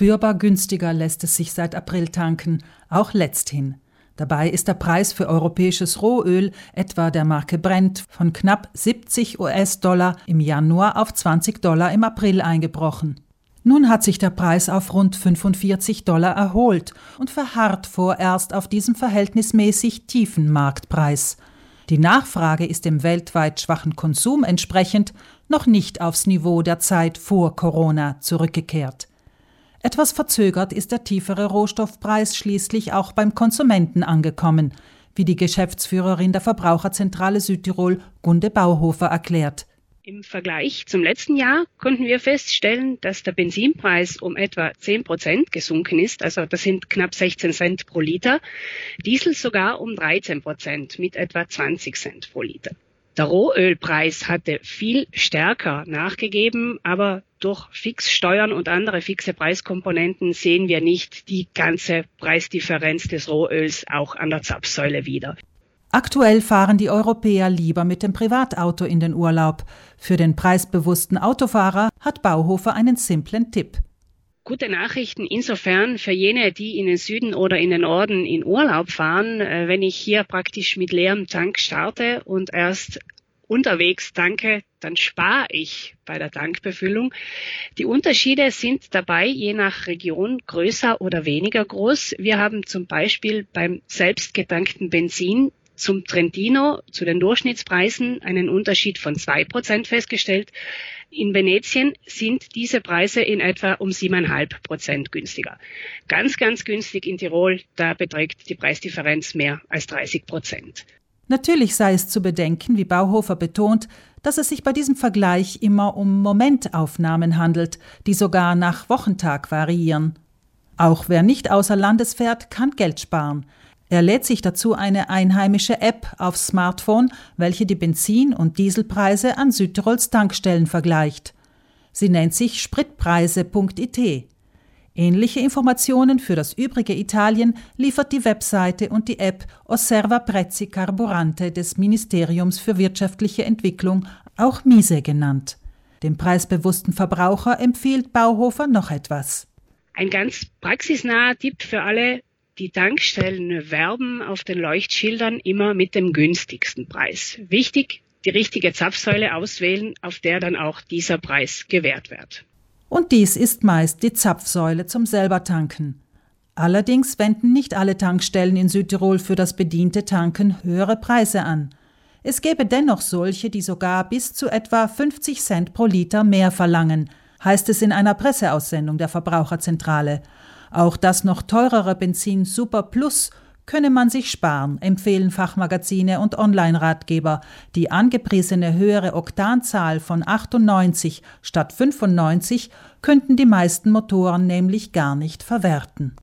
Spürbar günstiger lässt es sich seit April tanken, auch letzthin. Dabei ist der Preis für europäisches Rohöl, etwa der Marke Brent, von knapp 70 US-Dollar im Januar auf 20 Dollar im April eingebrochen. Nun hat sich der Preis auf rund 45 Dollar erholt und verharrt vorerst auf diesem verhältnismäßig tiefen Marktpreis. Die Nachfrage ist dem weltweit schwachen Konsum entsprechend noch nicht aufs Niveau der Zeit vor Corona zurückgekehrt. Etwas verzögert ist der tiefere Rohstoffpreis schließlich auch beim Konsumenten angekommen, wie die Geschäftsführerin der Verbraucherzentrale Südtirol Gunde Bauhofer erklärt. Im Vergleich zum letzten Jahr konnten wir feststellen, dass der Benzinpreis um etwa 10 Prozent gesunken ist, also das sind knapp 16 Cent pro Liter, Diesel sogar um 13 Prozent mit etwa 20 Cent pro Liter. Der Rohölpreis hatte viel stärker nachgegeben, aber durch Fixsteuern und andere fixe Preiskomponenten sehen wir nicht die ganze Preisdifferenz des Rohöls auch an der Zapfsäule wieder. Aktuell fahren die Europäer lieber mit dem Privatauto in den Urlaub. Für den preisbewussten Autofahrer hat Bauhofer einen simplen Tipp. Gute Nachrichten insofern für jene, die in den Süden oder in den Norden in Urlaub fahren, äh, wenn ich hier praktisch mit leerem Tank starte und erst unterwegs tanke, dann spare ich bei der Tankbefüllung. Die Unterschiede sind dabei je nach Region größer oder weniger groß. Wir haben zum Beispiel beim selbstgetankten Benzin zum Trentino, zu den Durchschnittspreisen, einen Unterschied von zwei Prozent festgestellt. In Venetien sind diese Preise in etwa um siebeneinhalb Prozent günstiger. Ganz, ganz günstig in Tirol, da beträgt die Preisdifferenz mehr als 30 Prozent. Natürlich sei es zu bedenken, wie Bauhofer betont, dass es sich bei diesem Vergleich immer um Momentaufnahmen handelt, die sogar nach Wochentag variieren. Auch wer nicht außer Landes fährt, kann Geld sparen. Er lädt sich dazu eine einheimische App aufs Smartphone, welche die Benzin- und Dieselpreise an Südtirols Tankstellen vergleicht. Sie nennt sich spritpreise.it. Ähnliche Informationen für das übrige Italien liefert die Webseite und die App Osserva Prezzi Carburante des Ministeriums für wirtschaftliche Entwicklung, auch MISE genannt. Dem preisbewussten Verbraucher empfiehlt Bauhofer noch etwas. Ein ganz praxisnaher Tipp für alle die Tankstellen werben auf den Leuchtschildern immer mit dem günstigsten Preis. Wichtig, die richtige Zapfsäule auswählen, auf der dann auch dieser Preis gewährt wird. Und dies ist meist die Zapfsäule zum selbertanken. Allerdings wenden nicht alle Tankstellen in Südtirol für das bediente Tanken höhere Preise an. Es gäbe dennoch solche, die sogar bis zu etwa 50 Cent pro Liter mehr verlangen, heißt es in einer Presseaussendung der Verbraucherzentrale. Auch das noch teurere Benzin Super Plus könne man sich sparen, empfehlen Fachmagazine und Online-Ratgeber. Die angepriesene höhere Oktanzahl von 98 statt 95 könnten die meisten Motoren nämlich gar nicht verwerten.